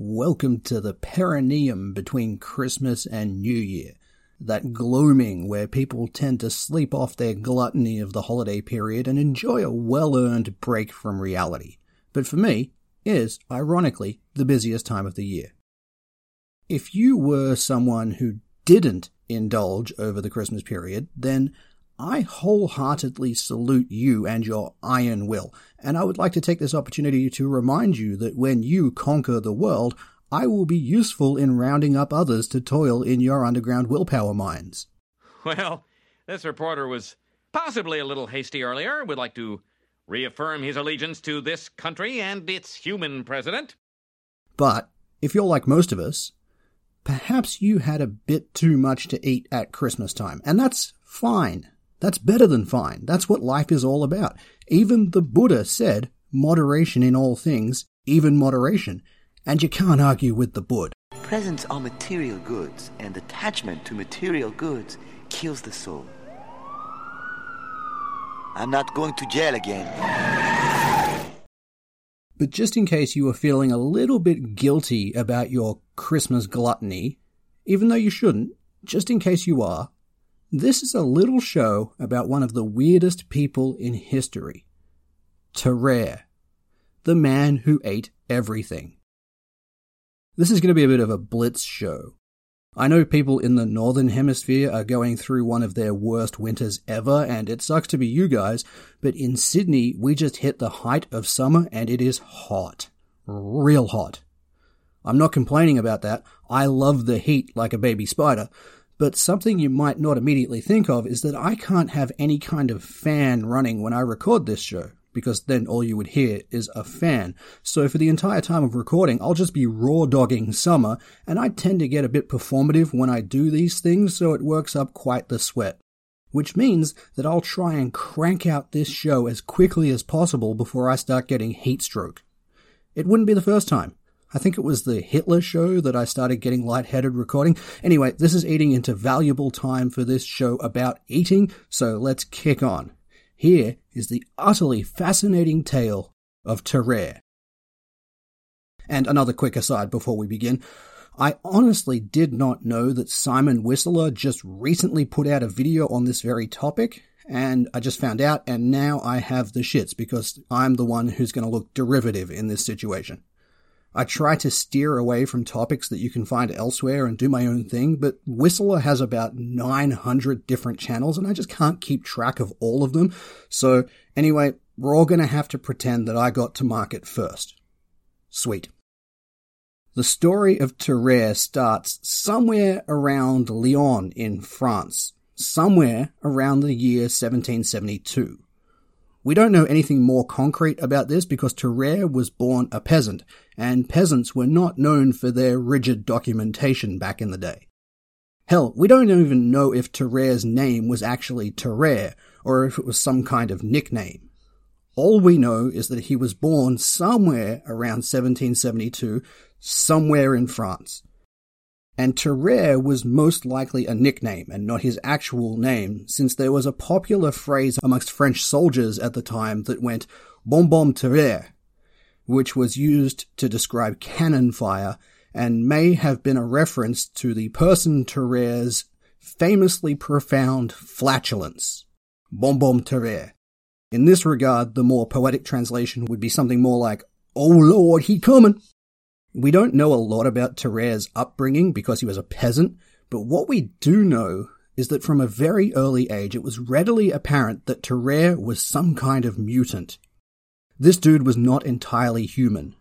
Welcome to the perineum between Christmas and New Year. That gloaming where people tend to sleep off their gluttony of the holiday period and enjoy a well earned break from reality. But for me, is, ironically, the busiest time of the year. If you were someone who didn't indulge over the Christmas period, then I wholeheartedly salute you and your iron will, and I would like to take this opportunity to remind you that when you conquer the world, I will be useful in rounding up others to toil in your underground willpower mines. Well, this reporter was possibly a little hasty earlier. Would like to reaffirm his allegiance to this country and its human president. But, if you're like most of us, perhaps you had a bit too much to eat at Christmas time, and that's fine. That's better than fine. That's what life is all about. Even the Buddha said, moderation in all things, even moderation. And you can't argue with the Buddha. Presents are material goods, and attachment to material goods kills the soul. I'm not going to jail again. But just in case you were feeling a little bit guilty about your Christmas gluttony, even though you shouldn't, just in case you are, this is a little show about one of the weirdest people in history. Tarrare, the man who ate everything. This is going to be a bit of a blitz show. I know people in the northern hemisphere are going through one of their worst winters ever, and it sucks to be you guys, but in Sydney, we just hit the height of summer and it is hot. Real hot. I'm not complaining about that. I love the heat like a baby spider, but something you might not immediately think of is that I can't have any kind of fan running when I record this show, because then all you would hear is a fan. So for the entire time of recording, I'll just be raw dogging summer, and I tend to get a bit performative when I do these things, so it works up quite the sweat. Which means that I'll try and crank out this show as quickly as possible before I start getting heat stroke. It wouldn't be the first time. I think it was the Hitler show that I started getting lightheaded recording. Anyway, this is eating into valuable time for this show about eating, so let's kick on. Here is the utterly fascinating tale of Tarrare. And another quick aside before we begin. I honestly did not know that Simon Whistler just recently put out a video on this very topic, and I just found out, and now I have the shits because I'm the one who's going to look derivative in this situation. I try to steer away from topics that you can find elsewhere and do my own thing, but Whistler has about 900 different channels and I just can't keep track of all of them. So anyway, we're all going to have to pretend that I got to market first. Sweet. The story of Tarrare starts somewhere around Lyon in France, somewhere around the year 1772. We don't know anything more concrete about this because Tarrare was born a peasant, and peasants were not known for their rigid documentation back in the day. Hell, we don't even know if Tarrare's name was actually Tarrare, or if it was some kind of nickname. All we know is that he was born somewhere around 1772, somewhere in France. And Tarrare was most likely a nickname and not his actual name, since there was a popular phrase amongst French soldiers at the time that went bonbon Tarrare, which was used to describe cannon fire and may have been a reference to the person Tarrare's famously profound flatulence. Bonbon Tarrare. In this regard, the more poetic translation would be something more like, Oh Lord, he coming! We don't know a lot about Tarrare's upbringing because he was a peasant, but what we do know is that from a very early age it was readily apparent that Tarrare was some kind of mutant. This dude was not entirely human.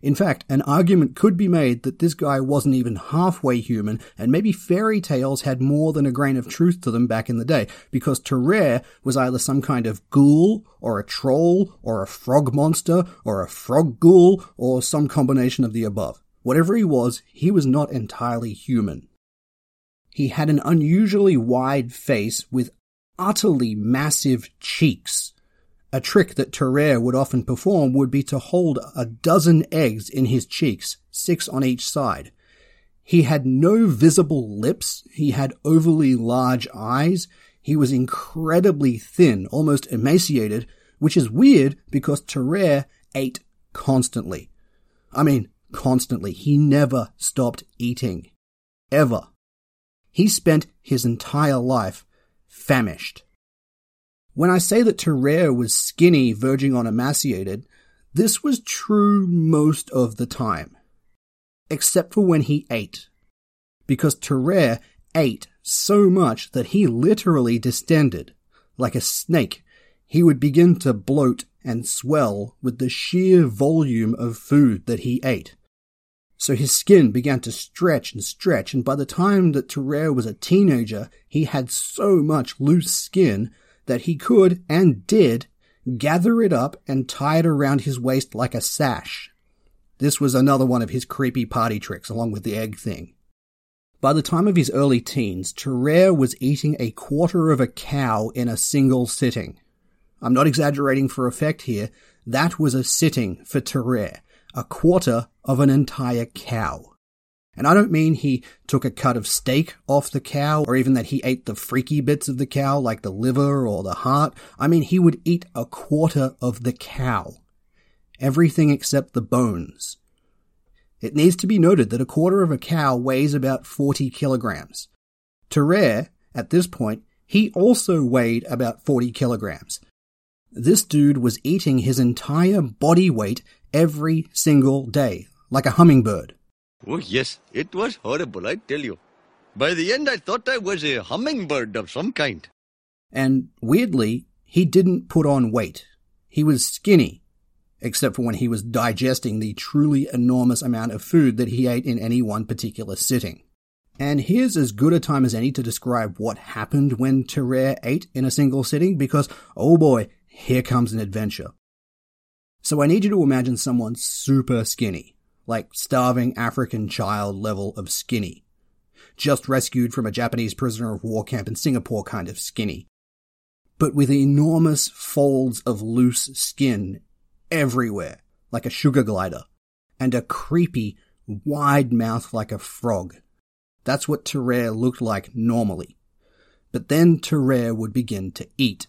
In fact, an argument could be made that this guy wasn't even halfway human, and maybe fairy tales had more than a grain of truth to them back in the day, because Tarrare was either some kind of ghoul, or a troll, or a frog monster, or a frog ghoul, or some combination of the above. Whatever he was, he was not entirely human. He had an unusually wide face with utterly massive cheeks a trick that Tarrare would often perform would be to hold a dozen eggs in his cheeks, six on each side. He had no visible lips, he had overly large eyes, he was incredibly thin, almost emaciated, which is weird because Tarrare ate constantly. I mean, constantly. He never stopped eating. Ever. He spent his entire life famished. When I say that Tarrare was skinny, verging on emaciated, this was true most of the time. Except for when he ate. Because Tarrare ate so much that he literally distended. Like a snake, he would begin to bloat and swell with the sheer volume of food that he ate. So his skin began to stretch and stretch, and by the time that Tarrare was a teenager, he had so much loose skin that he could, and did, gather it up and tie it around his waist like a sash. This was another one of his creepy party tricks, along with the egg thing. By the time of his early teens, Tarrare was eating a quarter of a cow in a single sitting. I'm not exaggerating for effect here. That was a sitting for Tarrare, a quarter of an entire cow. And I don't mean he took a cut of steak off the cow, or even that he ate the freaky bits of the cow, like the liver or the heart. I mean, he would eat a quarter of the cow. Everything except the bones. It needs to be noted that a quarter of a cow weighs about 40 kilograms. Tarrare, at this point, he also weighed about 40 kilograms. This dude was eating his entire body weight every single day, like a hummingbird. Oh, yes, it was horrible, I tell you. By the end, I thought I was a hummingbird of some kind. And weirdly, he didn't put on weight. He was skinny, except for when he was digesting the truly enormous amount of food that he ate in any one particular sitting. And here's as good a time as any to describe what happened when Tarrare ate in a single sitting, because, oh boy, here comes an adventure. So I need you to imagine someone super skinny, like starving African child level of skinny. Just rescued from a Japanese prisoner of war camp in Singapore kind of skinny. But with enormous folds of loose skin everywhere, like a sugar glider, and a creepy, wide mouth like a frog. That's what Tarrare looked like normally. But then Tarrare would begin to eat.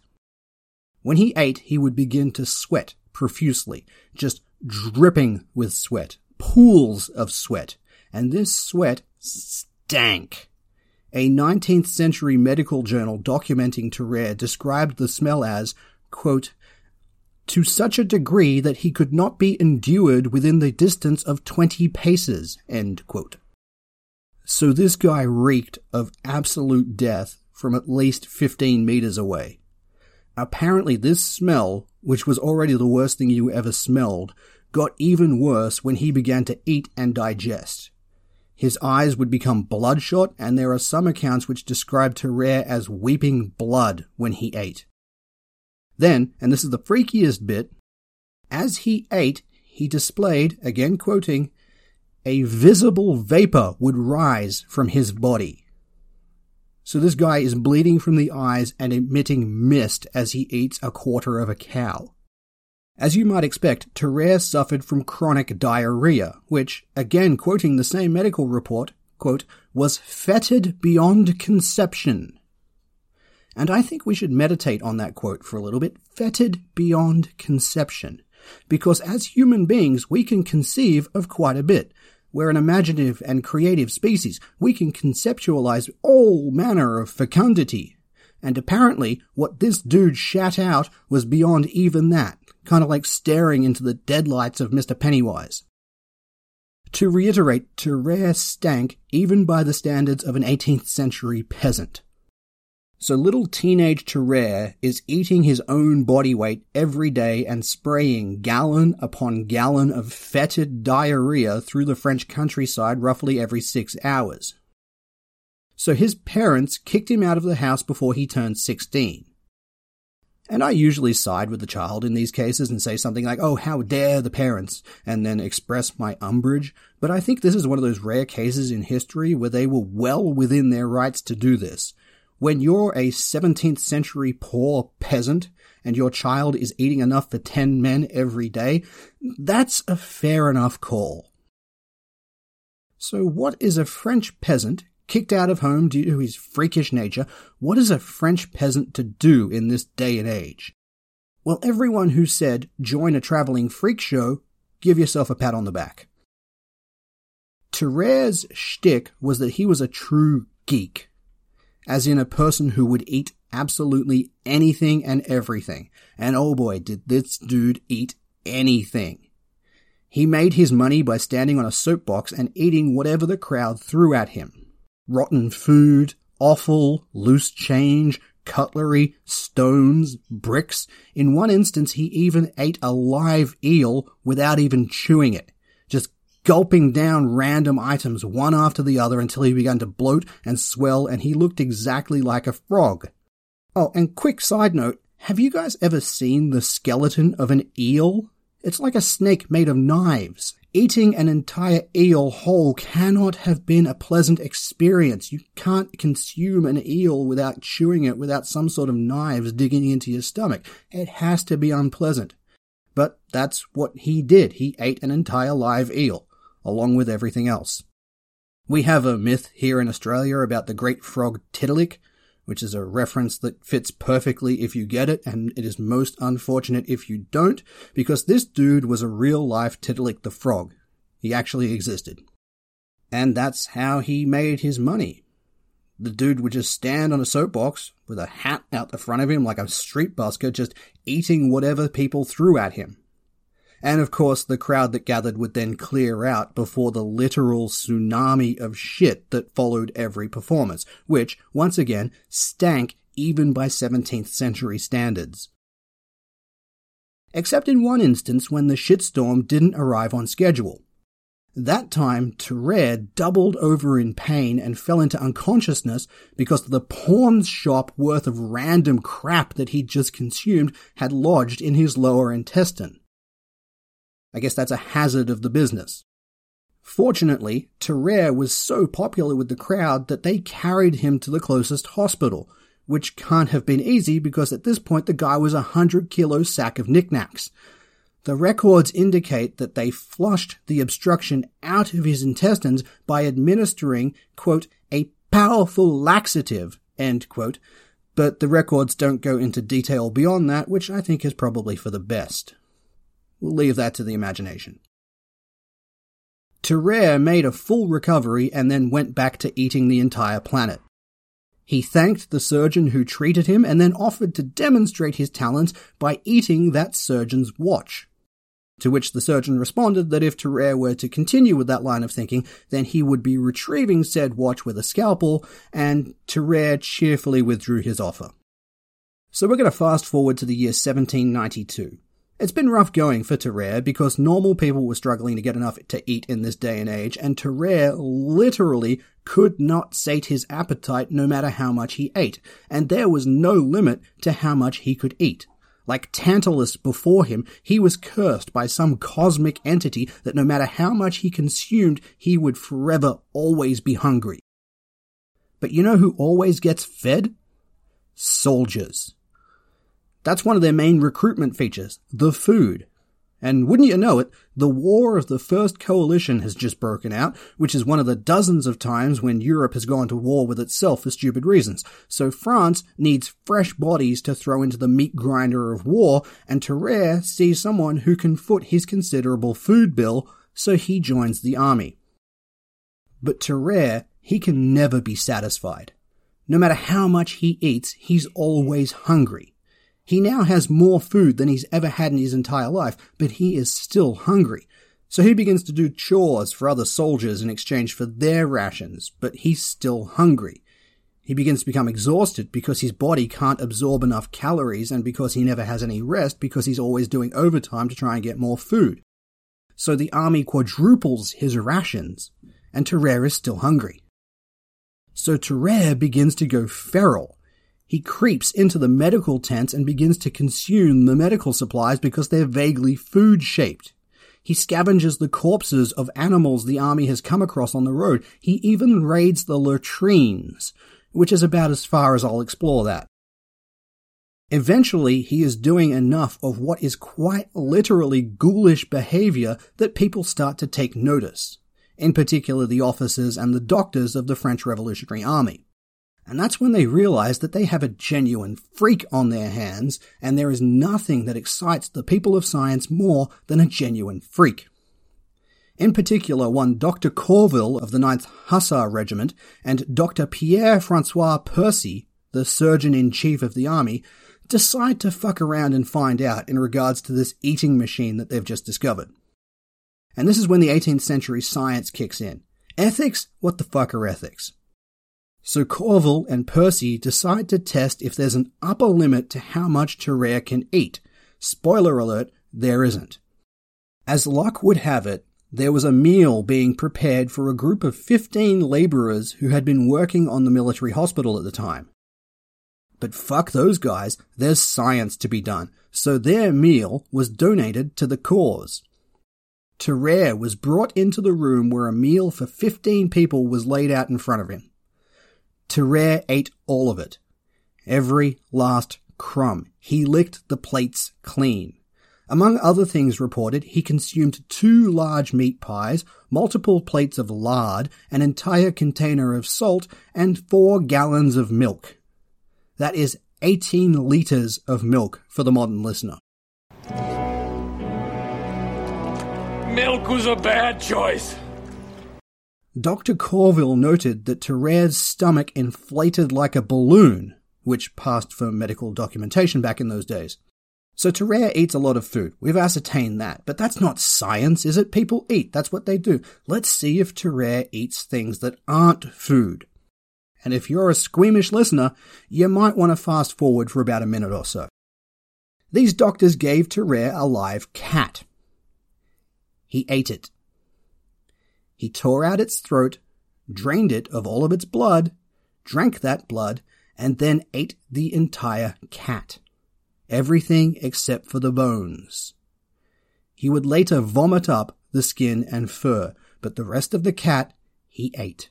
When he ate, he would begin to sweat profusely, just dripping with sweat, pools of sweat, and this sweat stank. A 19th century medical journal documenting Tarrare described the smell as, quote, to such a degree that he could not be endured within the distance of 20 paces, So this guy reeked of absolute death from at least 15 meters away. Apparently, this smell, which was already the worst thing you ever smelled, got even worse when he began to eat and digest. His eyes would become bloodshot, and there are some accounts which describe Tarrare as weeping blood when he ate. Then, and this is the freakiest bit, as he ate, he displayed, again quoting, a visible vapor would rise from his body. So this guy is bleeding from the eyes and emitting mist as he eats a quarter of a cow. As you might expect, Tarrare suffered from chronic diarrhea, which, again quoting the same medical report, quote, was fetid beyond conception. And I think we should meditate on that quote for a little bit. Fetid beyond conception. Because as human beings, we can conceive of quite a bit. We're an imaginative and creative species. We can conceptualize all manner of fecundity. And apparently, what this dude shat out was beyond even that, kind of like staring into the deadlights of Mr. Pennywise. To reiterate, Tarrare stank even by the standards of an 18th century peasant. So little teenage Tarrare is eating his own body weight every day and spraying gallon upon gallon of fetid diarrhea through the French countryside roughly every six hours. So his parents kicked him out of the house before he turned 16. And I usually side with the child in these cases and say something like, oh, how dare the parents, and then express my umbrage. But I think this is one of those rare cases in history where they were well within their rights to do this when you're a 17th century poor peasant and your child is eating enough for 10 men every day, that's a fair enough call. So what is a French peasant kicked out of home due to his freakish nature? What is a French peasant to do in this day and age? Well, everyone who said join a traveling freak show, give yourself a pat on the back. Tarrare's shtick was that he was a true geek, as in a person who would eat absolutely anything and everything. And oh boy, did this dude eat anything. He made his money by standing on a soapbox and eating whatever the crowd threw at him. Rotten food, offal, loose change, cutlery, stones, bricks. In one instance, he even ate a live eel without even chewing it, just gulping down random items one after the other until he began to bloat and swell and he looked exactly like a frog. Oh, and quick side note, have you guys ever seen the skeleton of an eel? It's like a snake made of knives. Eating an entire eel whole cannot have been a pleasant experience. You can't consume an eel without chewing it without some sort of knives digging into your stomach. It has to be unpleasant. But that's what he did. He ate an entire live eel, along with everything else. We have a myth here in Australia about the great frog Tiddalik, which is a reference that fits perfectly if you get it, and it is most unfortunate if you don't, because this dude was a real life Tiddalik the Frog. He actually existed. And that's how he made his money. The dude would just stand on a soapbox with a hat out the front of him like a street busker, just eating whatever people threw at him. And of course, the crowd that gathered would then clear out before the literal tsunami of shit that followed every performance, which, once again, stank even by 17th century standards. Except in one instance when the shitstorm didn't arrive on schedule. That time, Tarrare doubled over in pain and fell into unconsciousness because the pawn shop worth of random crap that he'd just consumed had lodged in his lower intestine. I guess that's a hazard of the business. Fortunately, Tarrare was so popular with the crowd that they carried him to the closest hospital, which can't have been easy because at this point the guy was a hundred kilo sack of knickknacks. The records indicate that they flushed the obstruction out of his intestines by administering, quote, a powerful laxative, end quote, but the records don't go into detail beyond that, which I think is probably for the best. We'll leave that to the imagination. Tarrare made a full recovery and then went back to eating the entire planet. He thanked the surgeon who treated him and then offered to demonstrate his talents by eating that surgeon's watch. To which the surgeon responded that if Tarrare were to continue with that line of thinking, then he would be retrieving said watch with a scalpel, and Tarrare cheerfully withdrew his offer. So we're going to fast forward to the year 1792. It's been rough going for Tarrare because normal people were struggling to get enough to eat in this day and age, and Tarrare literally could not sate his appetite no matter how much he ate, and there was no limit to how much he could eat. Like Tantalus before him, he was cursed by some cosmic entity that no matter how much he consumed, he would forever always be hungry. But you know who always gets fed? Soldiers. That's one of their main recruitment features, the food. And wouldn't you know it, the War of the First Coalition has just broken out, which is one of the dozens of times when Europe has gone to war with itself for stupid reasons. So France needs fresh bodies to throw into the meat grinder of war, and Tarrare sees someone who can foot his considerable food bill, so he joins the army. But Tarrare, he can never be satisfied. No matter how much he eats, he's always hungry. He now has more food than he's ever had in his entire life, but he is still hungry. So he begins to do chores for other soldiers in exchange for their rations, but he's still hungry. He begins to become exhausted because his body can't absorb enough calories and because he never has any rest because he's always doing overtime to try and get more food. So the army quadruples his rations, and Tarrare is still hungry. So Tarrare begins to go feral he creeps into the medical tents and begins to consume the medical supplies because they're vaguely food shaped. He scavenges the corpses of animals the army has come across on the road. He even raids the latrines, which is about as far as I'll explore that. Eventually, he is doing enough of what is quite literally ghoulish behavior that people start to take notice, in particular the officers and the doctors of the French Revolutionary Army. And that's when they realize that they have a genuine freak on their hands, and there is nothing that excites the people of science more than a genuine freak. In particular, one Dr. Courville of the 9th Hussar Regiment and Dr. Pierre Francois Percy, the Surgeon in Chief of the Army, decide to fuck around and find out in regards to this eating machine that they've just discovered. And this is when the 18th century science kicks in. Ethics? What the fuck are ethics? So Courville and Percy decide to test if there's an upper limit to how much Tarrare can eat. Spoiler alert, there isn't. As luck would have it, there was a meal being prepared for a group of 15 labourers who had been working on the military hospital at the time. But fuck those guys, there's science to be done, so their meal was donated to the cause. Tarrare was brought into the room where a meal for 15 people was laid out in front of him. Tarrare ate all of it. Every last crumb. He licked the plates clean. Among other things reported, he consumed two large meat pies, multiple plates of lard, an entire container of salt, and four gallons of milk. That is 18 litres of milk for the modern listener. Milk was a bad choice. Dr. Courville noted that Tarrare's stomach inflated like a balloon, which passed for medical documentation back in those days. So Tarrare eats a lot of food. We've ascertained that. But that's not science, is it? People eat. That's what they do. Let's see if Tarrare eats things that aren't food. And if you're a squeamish listener, you might want to fast forward for about a minute or so. These doctors gave Tarrare a live cat. He ate it. He tore out its throat, drained it of all of its blood, drank that blood, and then ate the entire cat everything except for the bones. He would later vomit up the skin and fur, but the rest of the cat he ate.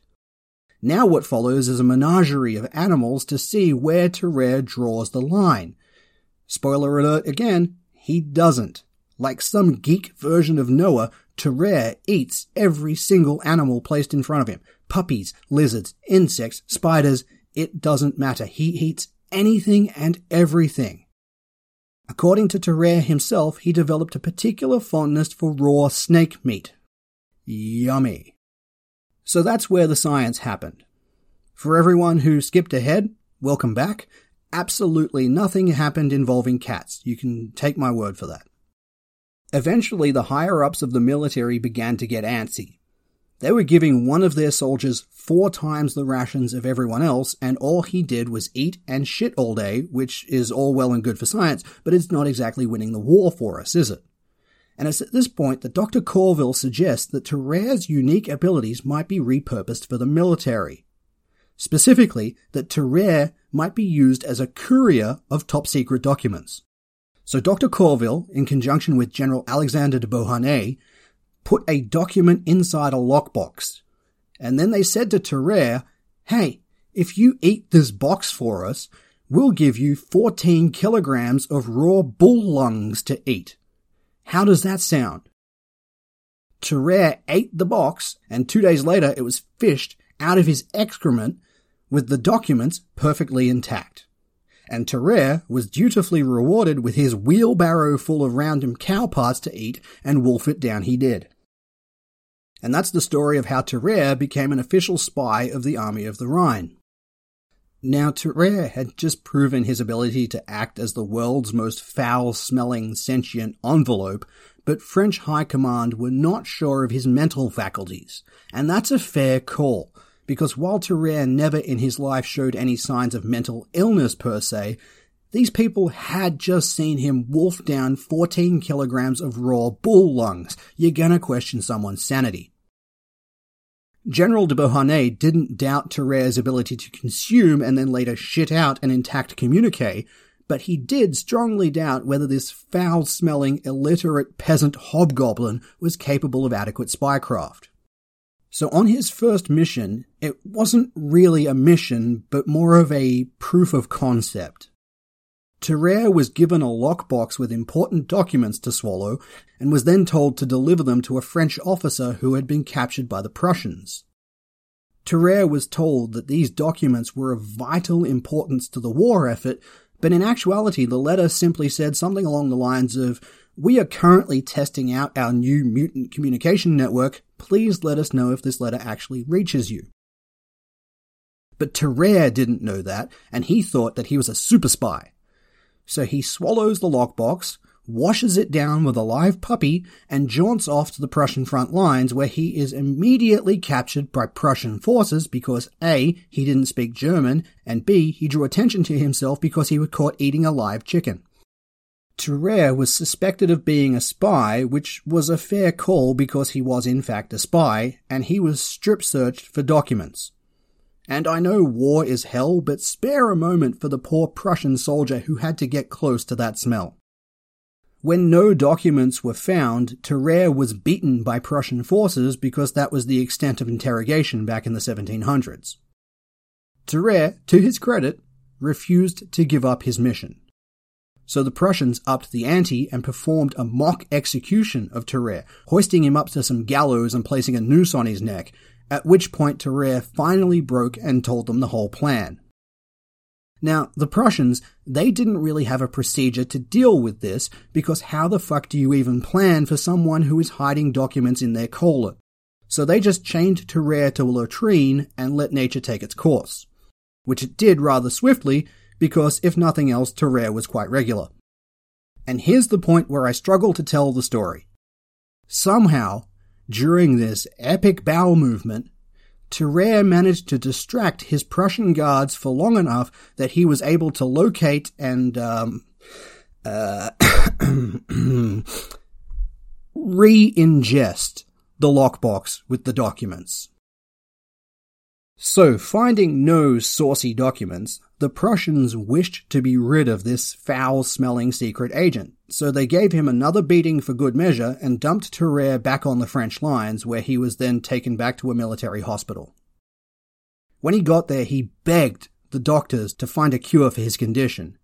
Now what follows is a menagerie of animals to see where Tarrare draws the line. Spoiler alert again, he doesn't. Like some geek version of Noah, Tarrare eats every single animal placed in front of him. Puppies, lizards, insects, spiders, it doesn't matter. He eats anything and everything. According to Tarrare himself, he developed a particular fondness for raw snake meat. Yummy. So that's where the science happened. For everyone who skipped ahead, welcome back. Absolutely nothing happened involving cats. You can take my word for that. Eventually, the higher ups of the military began to get antsy. They were giving one of their soldiers four times the rations of everyone else, and all he did was eat and shit all day, which is all well and good for science, but it's not exactly winning the war for us, is it? And it's at this point that Dr. Courville suggests that Tarrare's unique abilities might be repurposed for the military. Specifically, that Tarrare might be used as a courier of top secret documents. So Dr. Courville, in conjunction with General Alexander de Beauharnais, put a document inside a lockbox. And then they said to Tarrare, hey, if you eat this box for us, we'll give you 14 kilograms of raw bull lungs to eat. How does that sound? Tarrare ate the box, and two days later it was fished out of his excrement with the documents perfectly intact. And Tarrare was dutifully rewarded with his wheelbarrow full of random cow parts to eat, and wolf it down he did. And that's the story of how Tarrare became an official spy of the Army of the Rhine. Now, Tarrare had just proven his ability to act as the world's most foul smelling sentient envelope, but French High Command were not sure of his mental faculties. And that's a fair call, because while Tarrare never in his life showed any signs of mental illness per se, these people had just seen him wolf down 14 kilograms of raw bull lungs. You're gonna question someone's sanity. General de Beauharnais didn't doubt Tarrare's ability to consume and then later shit out an intact communique, but he did strongly doubt whether this foul-smelling, illiterate peasant hobgoblin was capable of adequate spycraft. So on his first mission, it wasn't really a mission, but more of a proof of concept. Tarrare was given a lockbox with important documents to swallow and was then told to deliver them to a French officer who had been captured by the Prussians. Tarrare was told that these documents were of vital importance to the war effort, but in actuality the letter simply said something along the lines of, We are currently testing out our new mutant communication network. Please let us know if this letter actually reaches you. But Tarrare didn't know that, and he thought that he was a super spy. So he swallows the lockbox, washes it down with a live puppy, and jaunts off to the Prussian front lines where he is immediately captured by Prussian forces because A, he didn't speak German, and B, he drew attention to himself because he was caught eating a live chicken. Tarrare was suspected of being a spy, which was a fair call because he was in fact a spy, and he was strip searched for documents. And I know war is hell, but spare a moment for the poor Prussian soldier who had to get close to that smell. When no documents were found, Tarrare was beaten by Prussian forces because that was the extent of interrogation back in the 1700s. Tarrare, to his credit, refused to give up his mission. So the Prussians upped the ante and performed a mock execution of Tarrare, hoisting him up to some gallows and placing a noose on his neck, at which point Tarrare finally broke and told them the whole plan. Now, the Prussians, they didn't really have a procedure to deal with this because how the fuck do you even plan for someone who is hiding documents in their collar? So they just chained Tarrare to a latrine and let nature take its course. Which it did rather swiftly because if nothing else, Tarrare was quite regular. And here's the point where I struggle to tell the story. Somehow, during this epic bowel movement, Tarrare managed to distract his Prussian guards for long enough that he was able to locate and um, uh, re-ingest the lockbox with the documents. So, finding no saucy documents, the Prussians wished to be rid of this foul smelling secret agent, so they gave him another beating for good measure and dumped Tarrare back on the French lines, where he was then taken back to a military hospital. When he got there, he begged the doctors to find a cure for his condition.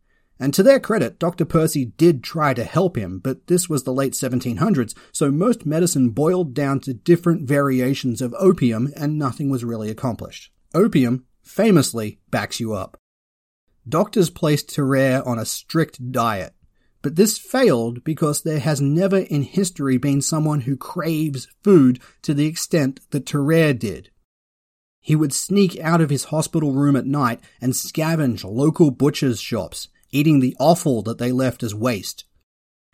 And to their credit, Dr. Percy did try to help him, but this was the late 1700s, so most medicine boiled down to different variations of opium and nothing was really accomplished. Opium famously backs you up. Doctors placed Tarrare on a strict diet, but this failed because there has never in history been someone who craves food to the extent that Tarrare did. He would sneak out of his hospital room at night and scavenge local butchers' shops, eating the offal that they left as waste.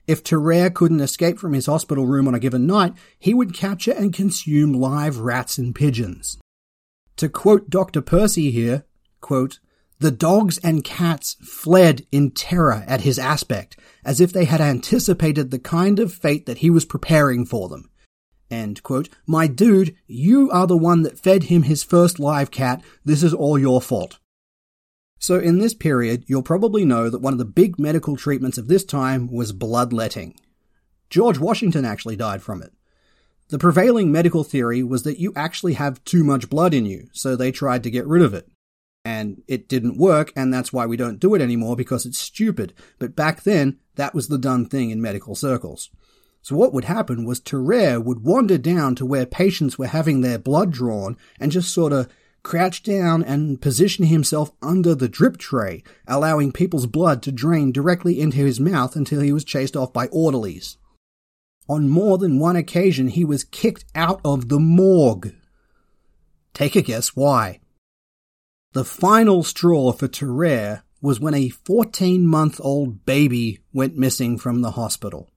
If Tarrare couldn't escape from his hospital room on a given night, he would capture and consume live rats and pigeons. To quote Dr. Percy here, quote, the dogs and cats fled in terror at his aspect, as if they had anticipated the kind of fate that he was preparing for them. My dude, you are the one that fed him his first live cat. This is all your fault. So in this period, you'll probably know that one of the big medical treatments of this time was bloodletting. George Washington actually died from it. The prevailing medical theory was that you actually have too much blood in you, so they tried to get rid of it and it didn't work, and that's why we don't do it anymore because it's stupid. But back then, that was the done thing in medical circles. So what would happen was Tarrare would wander down to where patients were having their blood drawn and just sort of crouch down and position himself under the drip tray, allowing people's blood to drain directly into his mouth until he was chased off by orderlies. On more than one occasion, he was kicked out of the morgue. Take a guess why. The final straw for Tarrare was when a 14 month old baby went missing from the hospital.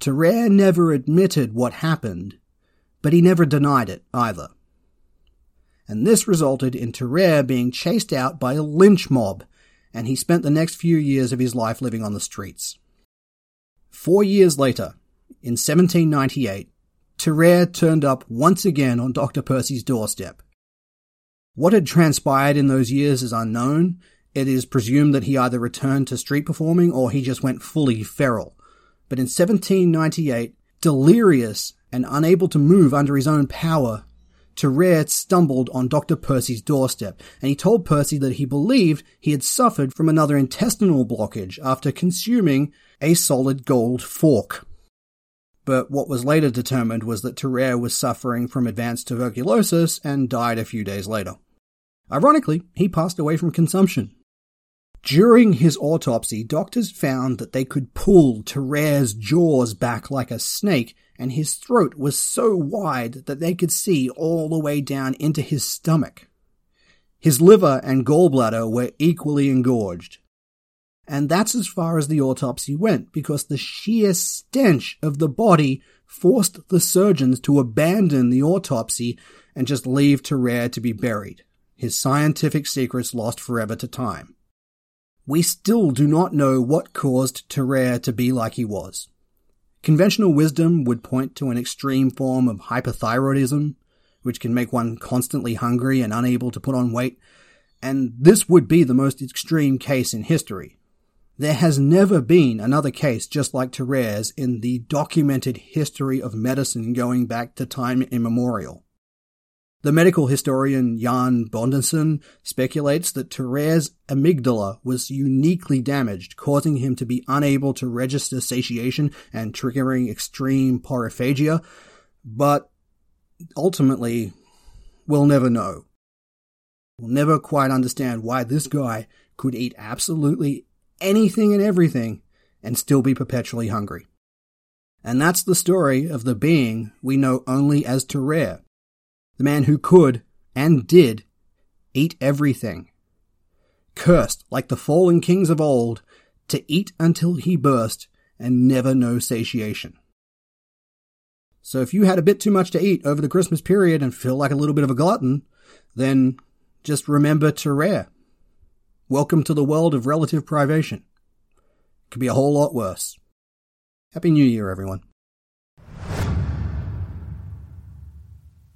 Tarrare never admitted what happened, but he never denied it either. And this resulted in Tarrare being chased out by a lynch mob, and he spent the next few years of his life living on the streets. Four years later, in 1798, Tarrare turned up once again on Dr. Percy's doorstep. What had transpired in those years is unknown. It is presumed that he either returned to street performing or he just went fully feral. But in 1798, delirious and unable to move under his own power, Tarrare stumbled on Dr. Percy's doorstep, and he told Percy that he believed he had suffered from another intestinal blockage after consuming a solid gold fork. But what was later determined was that Tarrare was suffering from advanced tuberculosis and died a few days later. Ironically, he passed away from consumption. During his autopsy, doctors found that they could pull Tarrare's jaws back like a snake, and his throat was so wide that they could see all the way down into his stomach. His liver and gallbladder were equally engorged. And that's as far as the autopsy went, because the sheer stench of the body forced the surgeons to abandon the autopsy and just leave Tarrare to be buried, his scientific secrets lost forever to time. We still do not know what caused Tarrare to be like he was. Conventional wisdom would point to an extreme form of hyperthyroidism, which can make one constantly hungry and unable to put on weight, and this would be the most extreme case in history. There has never been another case just like Tarrare's in the documented history of medicine going back to time immemorial. The medical historian Jan Bondeson speculates that Tarrare's amygdala was uniquely damaged, causing him to be unable to register satiation and triggering extreme porphyria, but ultimately, we'll never know. We'll never quite understand why this guy could eat absolutely anything and everything and still be perpetually hungry. And that's the story of the being we know only as Tarrare, the man who could and did eat everything. Cursed like the fallen kings of old to eat until he burst and never know satiation. So if you had a bit too much to eat over the Christmas period and feel like a little bit of a glutton, then just remember Tarrare. Welcome to the world of relative privation. It Could be a whole lot worse. Happy New Year, everyone.